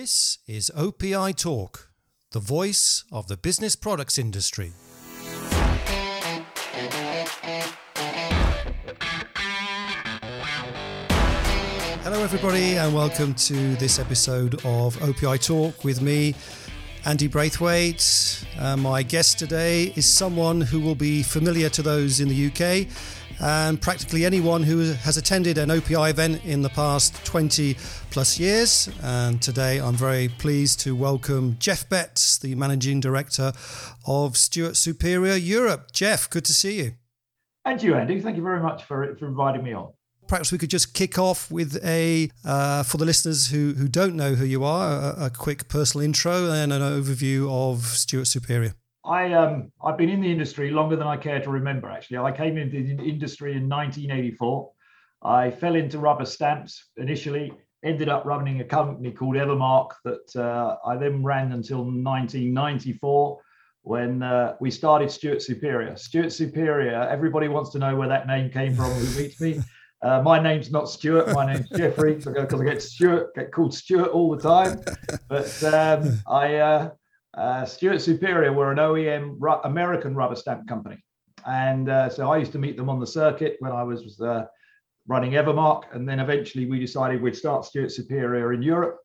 This is OPI Talk, the voice of the business products industry. Hello, everybody, and welcome to this episode of OPI Talk with me, Andy Braithwaite. Uh, my guest today is someone who will be familiar to those in the UK and practically anyone who has attended an OPI event in the past 20 plus years. And today I'm very pleased to welcome Jeff Betts, the Managing Director of Stewart Superior Europe. Jeff, good to see you. And you, Andy. Thank you very much for, for inviting me on perhaps we could just kick off with a, uh, for the listeners who, who don't know who you are, a, a, quick personal intro and an overview of Stewart Superior. I um I've been in the industry longer than I care to remember. Actually, I came into the industry in 1984. I fell into rubber stamps initially. Ended up running a company called Evermark that uh, I then ran until 1994 when uh, we started Stewart Superior. Stewart Superior. Everybody wants to know where that name came from. Who meets me? Uh, my name's not Stuart. My name's Jeffrey because I get Stuart, get called Stuart all the time. But um, I uh, uh, Stewart Superior were an OEM ru- American rubber stamp company. And uh, so I used to meet them on the circuit when I was uh, running Evermark. And then eventually we decided we'd start Stewart Superior in Europe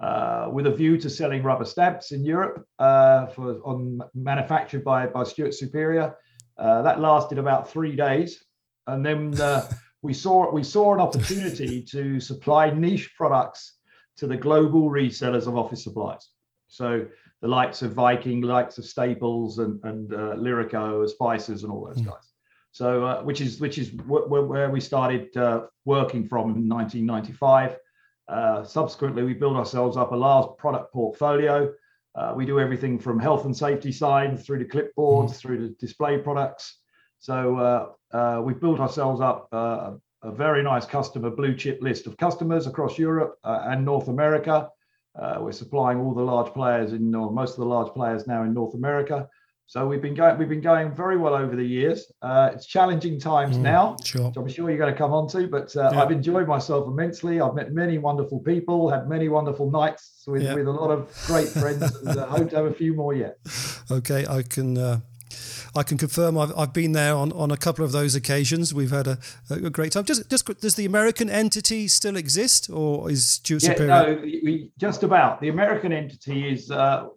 uh, with a view to selling rubber stamps in Europe uh, for on manufactured by, by Stewart Superior. Uh, that lasted about three days. And then we saw we saw an opportunity to supply niche products to the global resellers of office supplies. So the likes of Viking, likes of Staples and, and uh, Lyreco, Spicers, and all those mm. guys. So, uh, which is which is w- w- where we started uh, working from in 1995. Uh, subsequently, we built ourselves up a large product portfolio. Uh, we do everything from health and safety signs through to clipboards, mm. through to display products. So uh, we've built ourselves up a very nice customer blue chip list of customers across Europe and North America. Uh, we're supplying all the large players in, or most of the large players now in North America. So we've been going, we've been going very well over the years. Uh, it's challenging times mm, now, sure. I'm sure you're going to come on to, but uh, yeah. I've enjoyed myself immensely. I've met many wonderful people, had many wonderful nights with, yeah. with a lot of great friends, and uh, hope to have a few more yet. Okay, I can uh, I can confirm I've, I've been there on, on a couple of those occasions. We've had a, a great time. Just, just does the American entity still exist, or is Stewart yeah, Superior? No, we just about. The American entity is uh,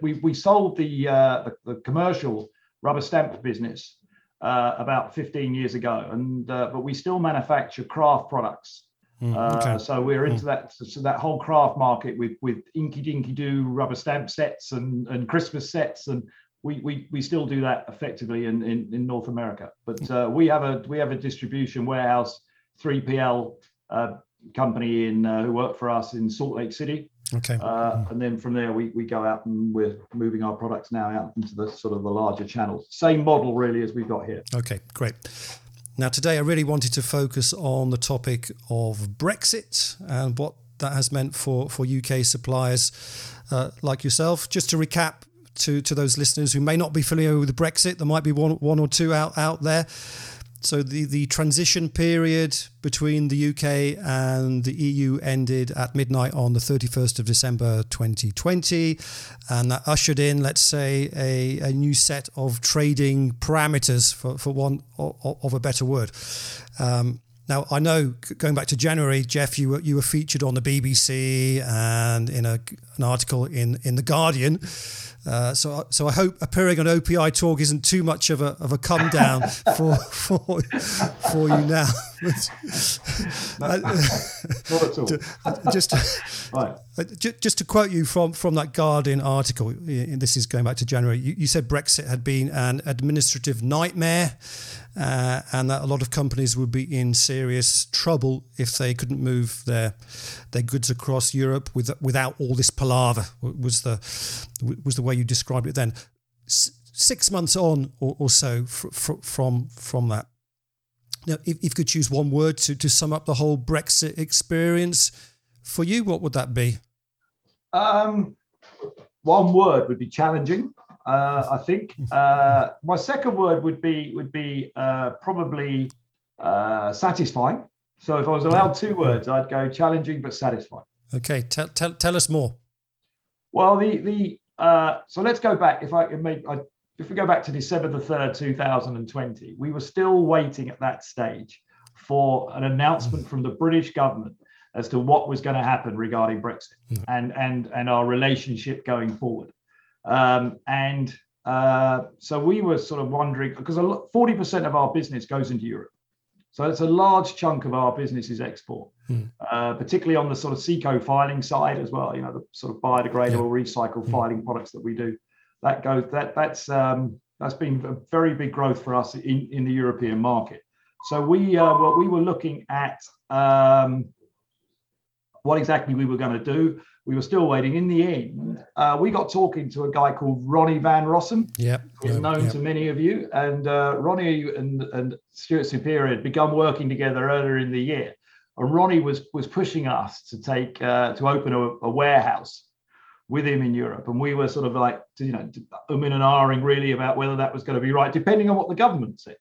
we we sold the, uh, the, the commercial rubber stamp business uh, about 15 years ago, and uh, but we still manufacture craft products. Mm, okay. uh, so we're into mm. that so that whole craft market with with inky dinky do rubber stamp sets and and Christmas sets and we, we, we still do that effectively in, in, in North America. But uh, we have a we have a distribution warehouse, 3PL uh, company in uh, who work for us in Salt Lake City. Okay. Uh, and then from there we, we go out and we're moving our products now out into the sort of the larger channels. Same model really as we've got here. Okay, great. Now today I really wanted to focus on the topic of Brexit and what that has meant for for UK suppliers uh, like yourself. Just to recap, to to those listeners who may not be familiar with Brexit. There might be one one or two out out there. So the, the transition period between the UK and the EU ended at midnight on the 31st of December 2020. And that ushered in, let's say, a, a new set of trading parameters, for, for one of, a better word. Um, now I know going back to January, Jeff, you were you were featured on the BBC and in a, an article in in the Guardian uh, so, so I hope appearing on OPI Talk isn't too much of a of a come down for for for you now. just, right. Uh, just to quote you from from that Guardian article, this is going back to January. You, you said Brexit had been an administrative nightmare uh, and that a lot of companies would be in serious trouble if they couldn't move their their goods across Europe with, without all this palaver. Was the was the way you described it then? S- six months on or, or so fr- fr- from from that. Now, if, if you could choose one word to, to sum up the whole Brexit experience for you, what would that be? Um, one word would be challenging uh, I think. Uh, my second word would be would be uh, probably uh, satisfying. So if I was allowed two words, I'd go challenging but satisfying. Okay, tell, tell, tell us more. Well, the the uh, so let's go back. If I can make I, if we go back to December the third, two thousand and twenty, we were still waiting at that stage for an announcement from the British government as to what was going to happen regarding Brexit mm. and and and our relationship going forward. Um, and uh, so we were sort of wondering because 40% of our business goes into Europe. So it's a large chunk of our business is export, hmm. uh, particularly on the sort of SECO filing side as well. You know, the sort of biodegradable, yeah. recycled hmm. filing products that we do. That goes that that's um, that's been a very big growth for us in, in the European market. So we uh, well, we were looking at um, what exactly we were going to do we were still waiting. In the end, uh, we got talking to a guy called Ronnie Van Rossum. Yep. Who's yep, known yep. to many of you. And uh, Ronnie and, and Stewart Superior had begun working together earlier in the year. And Ronnie was was pushing us to take uh, to open a, a, warehouse with him in Europe. And we were sort of like, you know, umming and ahhing really about whether that was going to be right, depending on what the government said.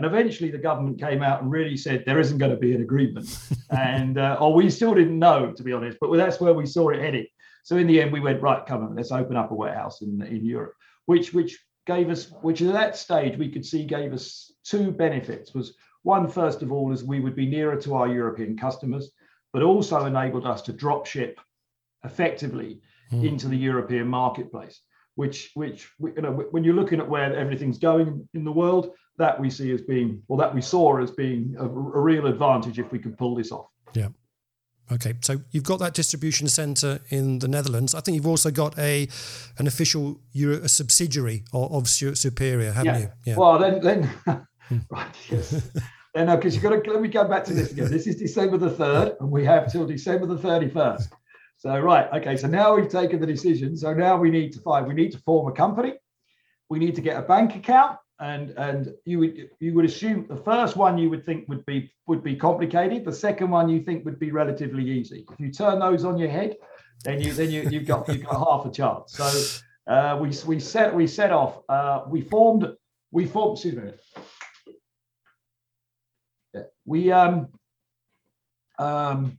And eventually the government came out and really said there isn't going to be an agreement. and, uh, or we still didn't know, to be honest, but that's where we saw it heading. So in the end, we went, right, come on, let's open up a warehouse in, in Europe, which, which gave us, which at that stage we could see gave us two benefits was one, first of all, is we would be nearer to our European customers, but also enabled us to drop ship effectively mm. into the European marketplace which which you know when you're looking at where everything's going in the world that we see as being or that we saw as being a, a real advantage if we could pull this off yeah okay so you've got that distribution center in the netherlands i think you've also got a an official Euro, a subsidiary of, of superior haven't yeah. you yeah well then then hmm. right yes then because you've got to let me go back to this again this is december the 3rd and we have till december the 31st so, right, okay, so now we've taken the decision. So now we need to find, we need to form a company. We need to get a bank account. And and you would you would assume the first one you would think would be would be complicated. The second one you think would be relatively easy. If you turn those on your head, then you then you you've got you've got half a chance. So uh, we we set we set off. Uh, we formed we formed. Excuse me. Yeah, we um um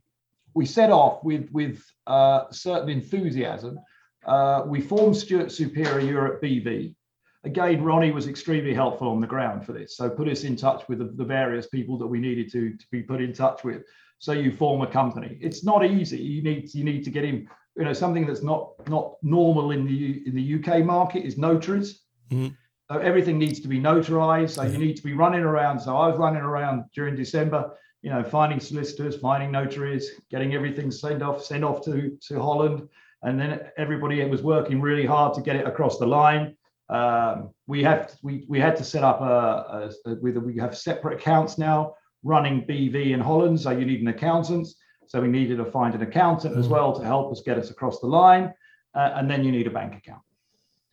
we set off with with uh, certain enthusiasm. Uh, we formed Stewart Superior Europe BV. Again, Ronnie was extremely helpful on the ground for this. So put us in touch with the, the, various people that we needed to, to be put in touch with. So you form a company. It's not easy. You need you need to get in. You know something that's not not normal in the in the UK market is notaries. Mm-hmm. So everything needs to be notarized. So you need to be running around. So I was running around during December you know, finding solicitors, finding notaries, getting everything sent off, sent off to, to Holland. And then everybody was working really hard to get it across the line. Um, we have we, we had to set up a, a, a with we have separate accounts now running BV in Holland. So you need an accountant. So we needed to find an accountant as mm. well to help us get us across the line. Uh, and then you need a bank account.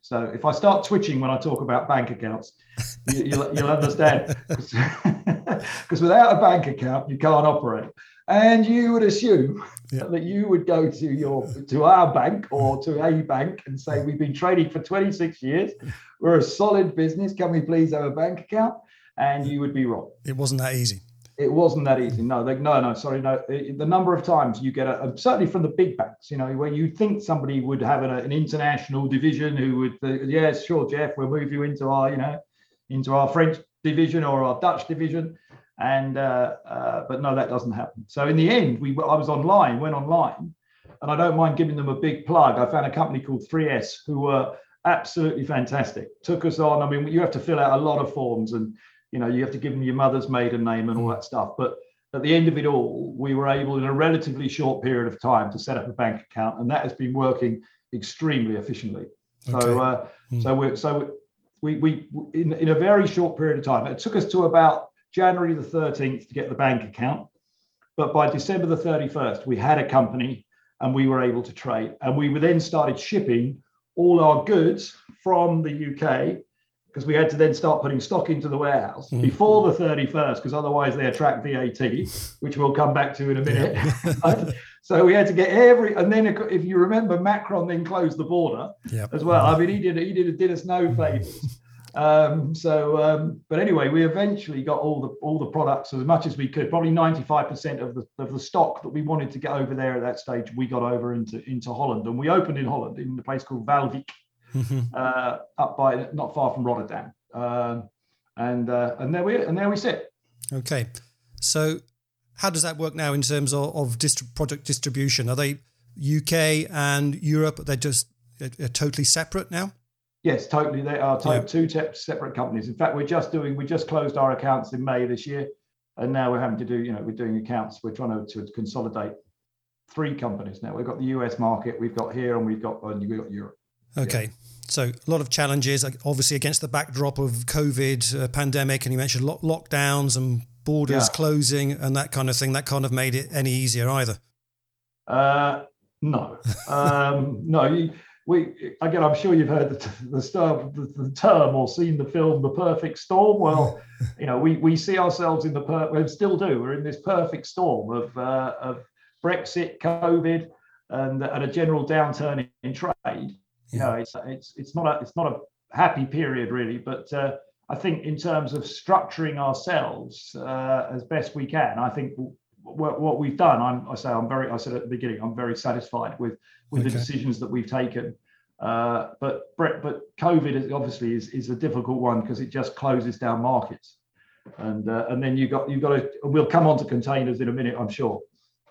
So if I start twitching when I talk about bank accounts, you, will you'll understand. Because without a bank account, you can't operate. And you would assume yeah. that you would go to your to our bank or to a bank and say, "We've been trading for 26 years. We're a solid business. Can we please have a bank account?" And you would be wrong. It wasn't that easy it wasn't that easy. No, they, no, no, sorry, no. the number of times you get a, certainly from the big banks, you know, where you think somebody would have an, an international division who would, uh, yes, sure, Jeff, we'll move you into our, you know, into our French division or our Dutch division, and uh, uh, but no, that doesn't happen. So in the end, we I was online, went online, and I don't mind giving them a big plug. I found a company called 3S who were absolutely fantastic. Took us on. I mean, you have to fill out a lot of forms and you know you have to give them your mother's maiden name and all that stuff but at the end of it all we were able in a relatively short period of time to set up a bank account and that has been working extremely efficiently okay. so uh, mm. so we so we we in, in a very short period of time it took us to about january the 13th to get the bank account but by december the 31st we had a company and we were able to trade and we then started shipping all our goods from the uk because we had to then start putting stock into the warehouse mm. before the 31st, because otherwise they attract VAT, which we'll come back to in a minute. Yeah. so we had to get every, and then if you remember, Macron then closed the border as well. I mean, he did he did did us no favors. Um, so, um, but anyway, we eventually got all the all the products as much as we could. Probably ninety five percent of the of the stock that we wanted to get over there at that stage, we got over into into Holland, and we opened in Holland in a place called mm-hmm. uh, up by not far from Rotterdam, um, and uh, and there we and there we sit. Okay, so how does that work now in terms of, of dist- product distribution? Are they UK and Europe? They're just they're totally separate now. Yes, totally. They are yeah. two separate companies. In fact, we're just doing we just closed our accounts in May this year, and now we're having to do you know we're doing accounts. We're trying to, to consolidate three companies now. We've got the US market, we've got here, and we've got and we've got Europe. Okay. Yeah. So a lot of challenges, obviously against the backdrop of COVID uh, pandemic, and you mentioned lock- lockdowns and borders yeah. closing and that kind of thing. That kind of made it any easier either. Uh, no, um, no. You, we again, I'm sure you've heard the, the, the, the, term or seen the film "The Perfect Storm." Well, you know, we we see ourselves in the per, we still do. We're in this perfect storm of uh, of Brexit, COVID, and, and a general downturn in, in trade. Yeah. You know, it's it's it's not a it's not a happy period really, but uh, I think in terms of structuring ourselves uh, as best we can, I think what, what we've done, I'm, I say I'm very, I said at the beginning, I'm very satisfied with with okay. the decisions that we've taken. Uh, but but COVID is obviously is, is a difficult one because it just closes down markets, and uh, and then you got you got to. We'll come on to containers in a minute, I'm sure,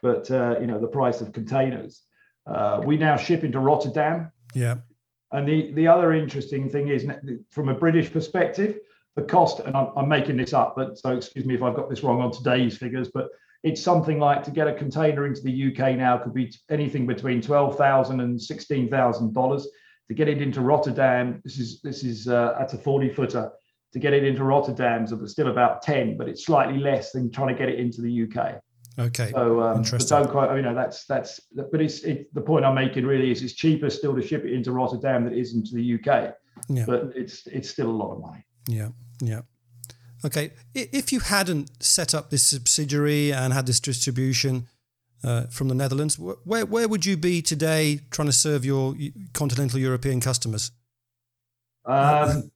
but uh, you know the price of containers. Uh, we now ship into Rotterdam. Yeah. And the the other interesting thing is from a British perspective, the cost, and I'm, I'm making this up, but so excuse me if I've got this wrong on today's figures, but it's something like to get a container into the UK now could be anything between twelve thousand and sixteen thousand dollars. To get it into Rotterdam, this is this is uh, at a forty footer. To get it into Rotterdam, so it's still about ten, but it's slightly less than trying to get it into the UK. Okay. So um, Interesting. don't quite, you know, that's that's. But it's it, the point I'm making really is it's cheaper still to ship it into Rotterdam than it is into the UK. Yeah. But it's it's still a lot of money. Yeah. Yeah. Okay, if you hadn't set up this subsidiary and had this distribution uh, from the Netherlands, where where would you be today trying to serve your continental European customers? Um,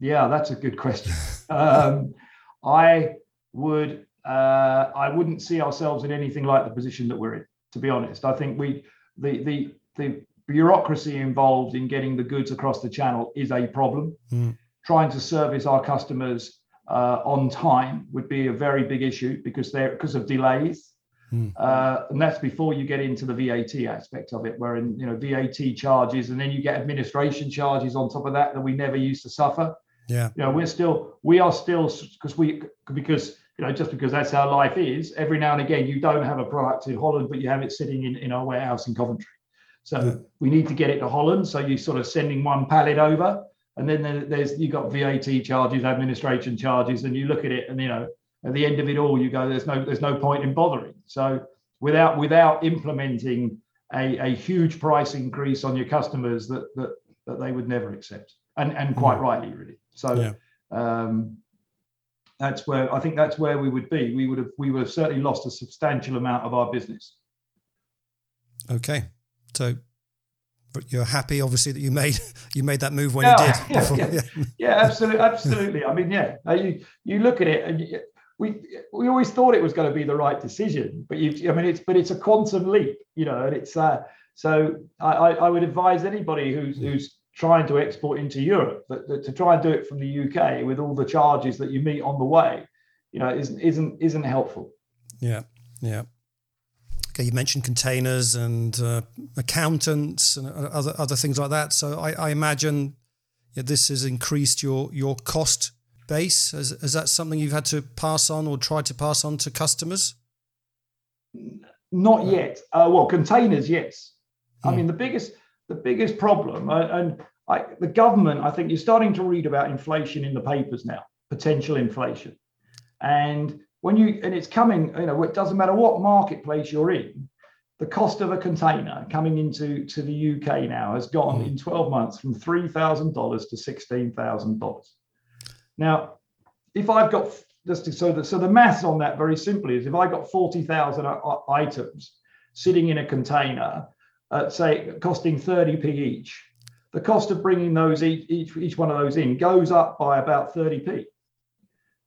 yeah, that's a good question. Um, I would uh, I wouldn't see ourselves in anything like the position that we're in. To be honest, I think we the the the bureaucracy involved in getting the goods across the channel is a problem. Mm. Trying to service our customers uh, on time would be a very big issue because they're because of delays. Mm. Uh, and that's before you get into the VAT aspect of it, where in you know VAT charges, and then you get administration charges on top of that that we never used to suffer. Yeah, you know we're still we are still because we because you know just because that's how life is. Every now and again, you don't have a product in Holland, but you have it sitting in in our warehouse in Coventry. So yeah. we need to get it to Holland. So you're sort of sending one pallet over, and then there's you've got VAT charges, administration charges, and you look at it, and you know at the end of it all, you go, there's no there's no point in bothering. So without without implementing a, a huge price increase on your customers that that that they would never accept, and and quite mm. rightly, really. So. Yeah. Um, that's where I think that's where we would be. We would have we would have certainly lost a substantial amount of our business. Okay, so you're happy, obviously, that you made you made that move when you did. Yeah, yeah. yeah. yeah absolutely, absolutely. I mean, yeah, you you look at it, and you, we we always thought it was going to be the right decision, but you, I mean, it's but it's a quantum leap, you know, and it's uh, so I, I would advise anybody who's who's trying to export into Europe that, that to try and do it from the UK with all the charges that you meet on the way, you know, isn't isn't isn't helpful. Yeah, yeah. You mentioned containers and uh, accountants and other other things like that. So I, I imagine yeah, this has increased your your cost base. Is, is that something you've had to pass on or try to pass on to customers? Not yet. Uh, well, containers, yes. I mean, the biggest the biggest problem, uh, and I, the government, I think you're starting to read about inflation in the papers now, potential inflation, and when you and it's coming, you know, it doesn't matter what marketplace you're in, the cost of a container coming into to the UK now has gone mm. in 12 months from $3,000 to $16,000. Now, if I've got just to, so the so the maths on that very simply is if I got 40,000 items sitting in a container, uh, say costing 30p each, the cost of bringing those each, each, each one of those in goes up by about 30p.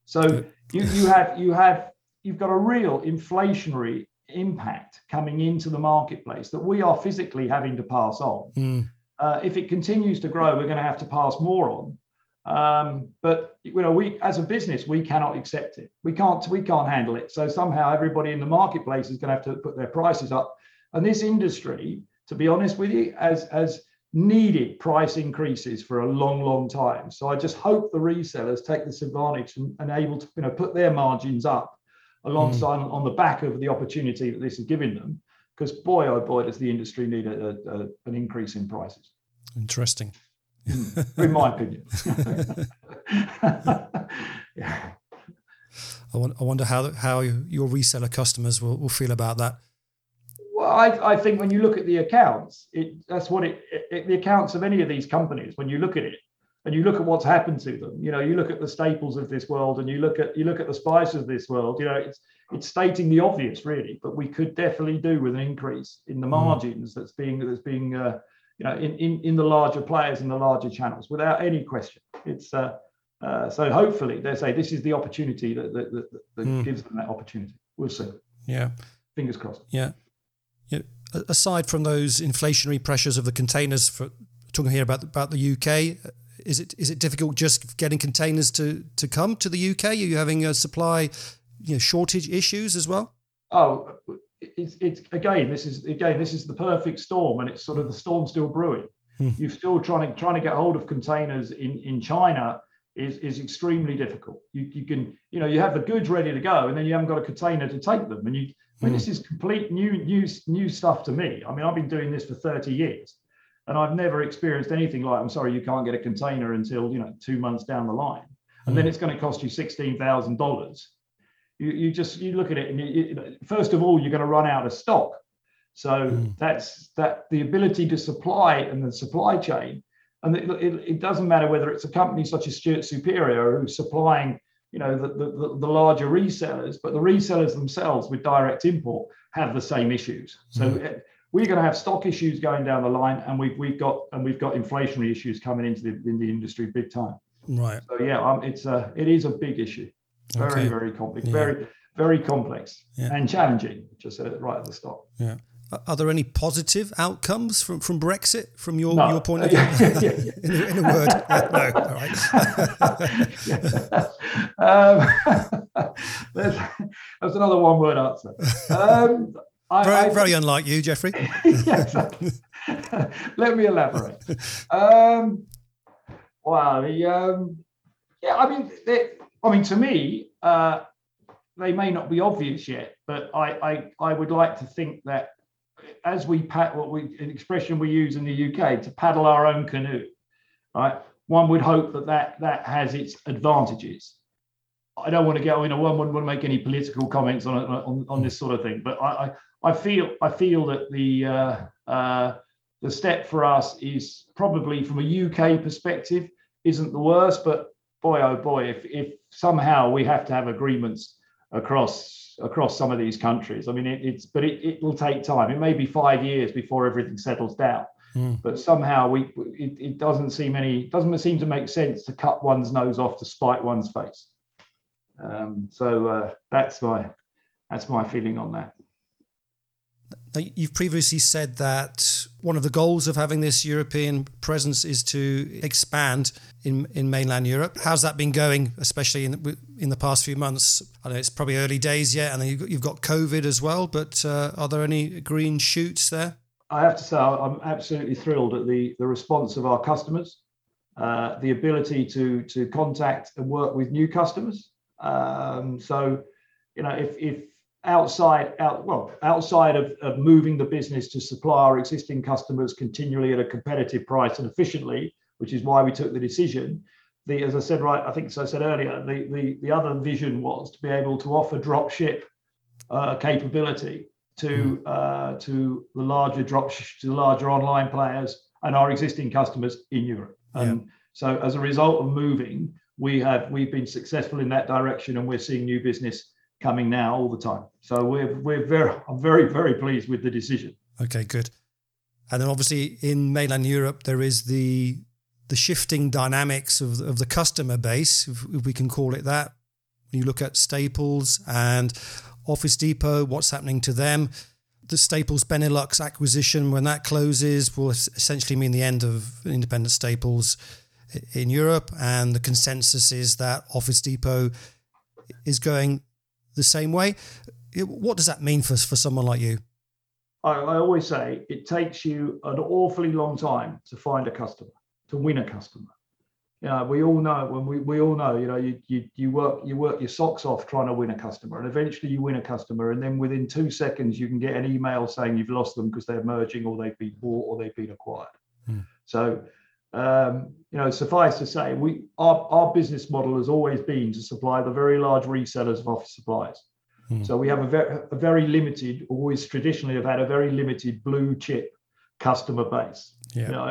So you, you have you have you've got a real inflationary impact coming into the marketplace that we are physically having to pass on. Mm. Uh, if it continues to grow, we're going to have to pass more on. Um, but you know, we as a business, we cannot accept it. We can't we can't handle it. So somehow everybody in the marketplace is going to have to put their prices up. And this industry, to be honest with you, as as needed price increases for a long, long time. So I just hope the resellers take this advantage and, and able to you know put their margins up alongside mm. on the back of the opportunity that this is giving them. Because boy, oh boy, does the industry need a, a, a, an increase in prices. Interesting. Hmm. in my opinion. yeah. I, wonder how how your reseller customers will, will feel about that. I, I think when you look at the accounts, it that's what it, it, the accounts of any of these companies. When you look at it, and you look at what's happened to them, you know, you look at the staples of this world, and you look at you look at the spicers of this world. You know, it's it's stating the obvious, really. But we could definitely do with an increase in the hmm. margins that's being that's being uh, you know in, in in the larger players in the larger channels, without any question. It's uh, uh, so hopefully they say this is the opportunity that that, that, that mm. gives them that opportunity. We'll see. Yeah. Fingers crossed. Yeah you know, aside from those inflationary pressures of the containers, for talking here about about the UK, is it is it difficult just getting containers to to come to the UK? Are you having a supply you know, shortage issues as well? Oh, it's, it's again this is again this is the perfect storm, and it's sort of the storm still brewing. Hmm. You're still trying to trying to get hold of containers in in China is is extremely difficult. You you can you know you have the goods ready to go, and then you haven't got a container to take them, and you I mean, mm. this is complete new, new, new stuff to me. I mean, I've been doing this for 30 years and I've never experienced anything like, I'm sorry, you can't get a container until, you know, two months down the line. And mm. then it's going to cost you $16,000. You, you just, you look at it and you, you, first of all, you're going to run out of stock. So mm. that's that the ability to supply and the supply chain. And it, it, it doesn't matter whether it's a company such as Stewart Superior who's supplying you know the, the, the, larger resellers but the resellers themselves with direct import have the same issues so mm. we're going to have stock issues going down the line and we've, we've got and we've got inflationary issues coming into the in the industry big time right so yeah um, it's a it is a big issue very okay. very complex yeah. very very complex yeah. and challenging just said it right at the start yeah are there any positive outcomes from, from Brexit from your, no. your point of view? in, in, a word, no. All right. um, that's another one word answer. Um, I, very, I, very unlike you, Jeffrey. Let me elaborate. Um, wow. The, um, yeah, I mean, they, I mean, to me, uh, they may not be obvious yet, but I, I, I would like to think that as we pat what we an expression we use in the UK to paddle our own canoe, right? One would hope that that that has its advantages. I don't want to you know, one wouldn't want to make any political comments on on, on this sort of thing, but I, I, I feel I feel that the uh, uh, the step for us is probably from a UK perspective isn't the worst, but boy oh boy, if if somehow we have to have agreements across across some of these countries. I mean, it, it's but it, it will take time. It may be five years before everything settles down. Mm. But somehow we it, it doesn't seem any doesn't seem to make sense to cut one's nose off to spite one's face. Um, so uh, that's my that's my feeling on that. You've previously said that one of the goals of having this European presence is to expand in, in mainland Europe. How's that been going, especially in in the past few months? I know it's probably early days yet, and then you've got, COVID as well. But uh, are there any green shoots there? I have to say, I'm absolutely thrilled at the the response of our customers, uh, the ability to to contact and work with new customers. Um, so, you know, if if outside out well outside of, of moving the business to supply our existing customers continually at a competitive price and efficiently which is why we took the decision the as i said right i think as i said earlier the the, the other vision was to be able to offer drop ship uh, capability to hmm. uh, to the larger drop sh- to the larger online players and our existing customers in europe and yeah. so as a result of moving we have we've been successful in that direction and we're seeing new business coming now all the time. So we're we're very I'm very very pleased with the decision. Okay, good. And then obviously in mainland Europe, there is the the shifting dynamics of, of the customer base, if, if we can call it that. When you look at Staples and Office Depot, what's happening to them? The Staples Benelux acquisition, when that closes, will essentially mean the end of independent Staples in Europe. And the consensus is that Office Depot is going the same way. What does that mean for, for someone like you? I, I always say it takes you an awfully long time to find a customer, to win a customer. You know, we all know when we, we all know, you know, you, you you work you work your socks off trying to win a customer, and eventually you win a customer, and then within two seconds you can get an email saying you've lost them because they're merging or they've been bought or they've been acquired. Hmm. So um, you know, suffice to say, we our, our business model has always been to supply the very large resellers of office supplies. Mm. So we have a very, a very limited, always traditionally have had a very limited blue chip customer base. Yeah. You know,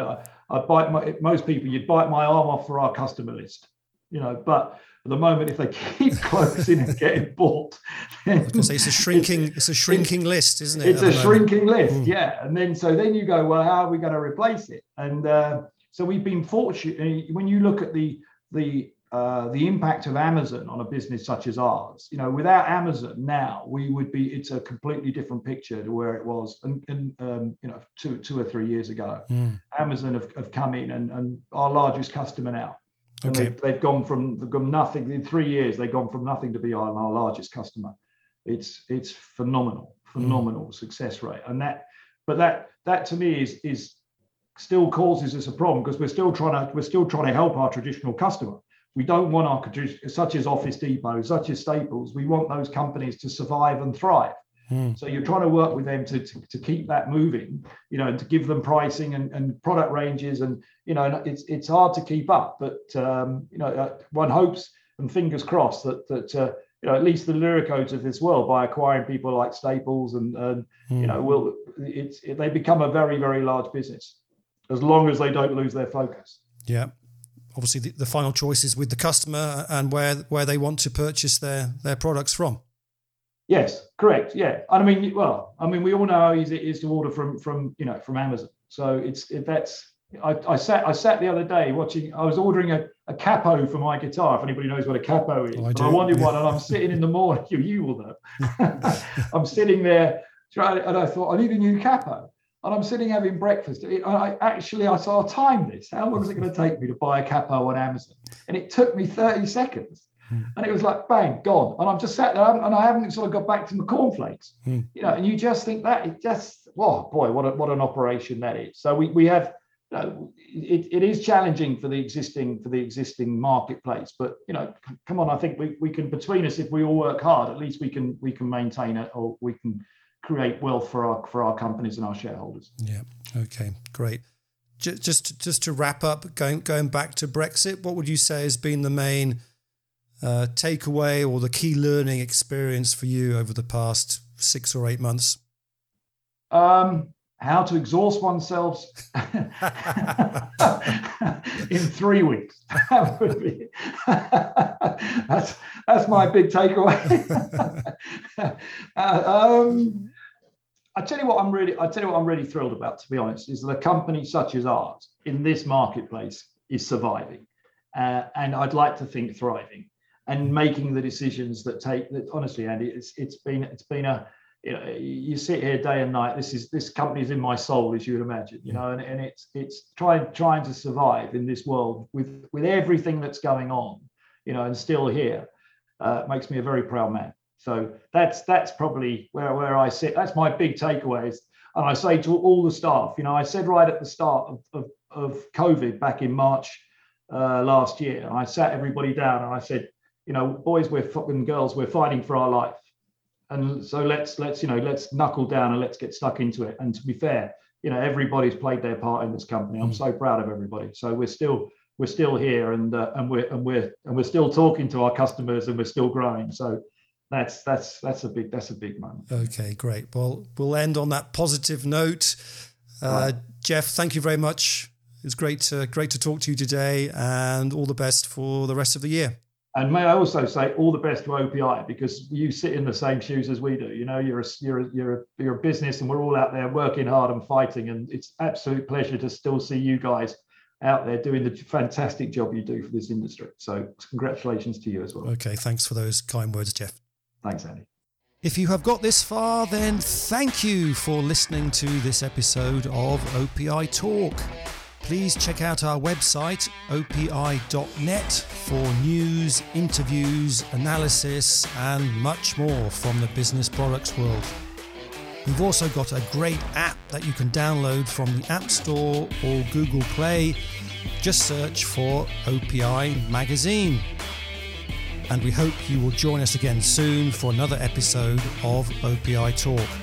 I, I bite my most people, you'd bite my arm off for our customer list. You know, but at the moment, if they keep closing and getting bought, because it's a shrinking, it's, it's a shrinking list, isn't it? It's a shrinking list, mm. yeah. And then so then you go, well, how are we going to replace it? And uh, so we've been fortunate when you look at the the uh, the impact of Amazon on a business such as ours. You know, without Amazon now, we would be. It's a completely different picture to where it was, and, and um, you know, two two or three years ago. Mm. Amazon have, have come in and, and our largest customer now. And okay. they've, they've gone from they've gone nothing in three years. They've gone from nothing to be our, our largest customer. It's it's phenomenal, phenomenal mm. success rate, and that. But that that to me is is still causes us a problem because we're still trying to we're still trying to help our traditional customer. We don't want our such as Office Depot, such as Staples. We want those companies to survive and thrive. Mm. So you're trying to work with them to, to, to, keep that moving, you know, and to give them pricing and, and product ranges, and you know, it's it's hard to keep up. But um, you know, uh, one hopes and fingers crossed that that uh, you know at least the Lyrecos of this world by acquiring people like Staples and, and mm. you know will it's it, they become a very very large business as long as they don't lose their focus. Yeah. Obviously, the, the final choice is with the customer and where where they want to purchase their their products from. Yes, correct. Yeah, I mean, well, I mean, we all know how easy it is to order from from you know from Amazon. So it's it, that's. I, I sat I sat the other day watching. I was ordering a, a capo for my guitar. If anybody knows what a capo is, oh, I, I, wanted yeah. one, and I'm sitting in the morning. You you will know. I'm sitting there, trying, and I thought I need a new capo and I'm sitting having breakfast. I actually I saw time this. How long is it going to take me to buy a capo on Amazon? And it took me 30 seconds. Mm. And it was like bang, gone. And I'm just sat there and I haven't sort of got back to my cornflakes. Mm. You know, and you just think that it just, oh boy, what a, what an operation that is. So we we have you know, it, it is challenging for the existing for the existing marketplace, but you know, come on, I think we, we can between us if we all work hard, at least we can we can maintain it or we can create wealth for our for our companies and our shareholders. Yeah. Okay. Great. Just just just to wrap up, going going back to Brexit, what would you say has been the main uh, takeaway or the key learning experience for you over the past six or eight months? Um, how to exhaust oneself in three weeks. That would be that's that's my big takeaway. uh, um, I tell you what I'm really I tell you what I'm really thrilled about, to be honest, is that a company such as ours in this marketplace is surviving, uh, and I'd like to think thriving and making the decisions that take that. Honestly, Andy, it's it's been it's been a you know, you sit here day and night. This is this company is in my soul, as you would imagine, you know, and, and it's it's trying trying to survive in this world with with everything that's going on, you know, and still here uh, makes me a very proud man. So that's that's probably where where I sit. That's my big takeaways. And I say to all the staff, you know, I said right at the start of of, of COVID back in March uh, last year, and I sat everybody down and I said, you know, boys, we're fucking girls, we're fighting for our life and so let's let's you know let's knuckle down and let's get stuck into it. And to be fair you know everybody's played their part in this company. I'm mm. so proud of everybody. So we're still we're still here and uh, and we're and we're and we're still talking to our customers and we're still growing. So that's that's that's a big that's a big moment. Okay great. Well we'll end on that positive note. Uh, right. jeff thank you very much. It's great to great to talk to you today and all the best for the rest of the year And may I also say all the best to OPI because you sit in the same shoes as we do. You know, you're a you're a, you're a, you're a business, and we're all out there working hard and fighting. And it's absolute pleasure to still see you guys out there doing the fantastic job you do for this industry. So congratulations to you as well. Okay, thanks for those kind words, Jeff. Thanks, Andy. If you have got this far, then thank you for listening to this episode of OPI Talk. Please check out our website, opi.net, for news, interviews, analysis, and much more from the business products world. We've also got a great app that you can download from the App Store or Google Play. Just search for OPI Magazine. And we hope you will join us again soon for another episode of OPI Talk.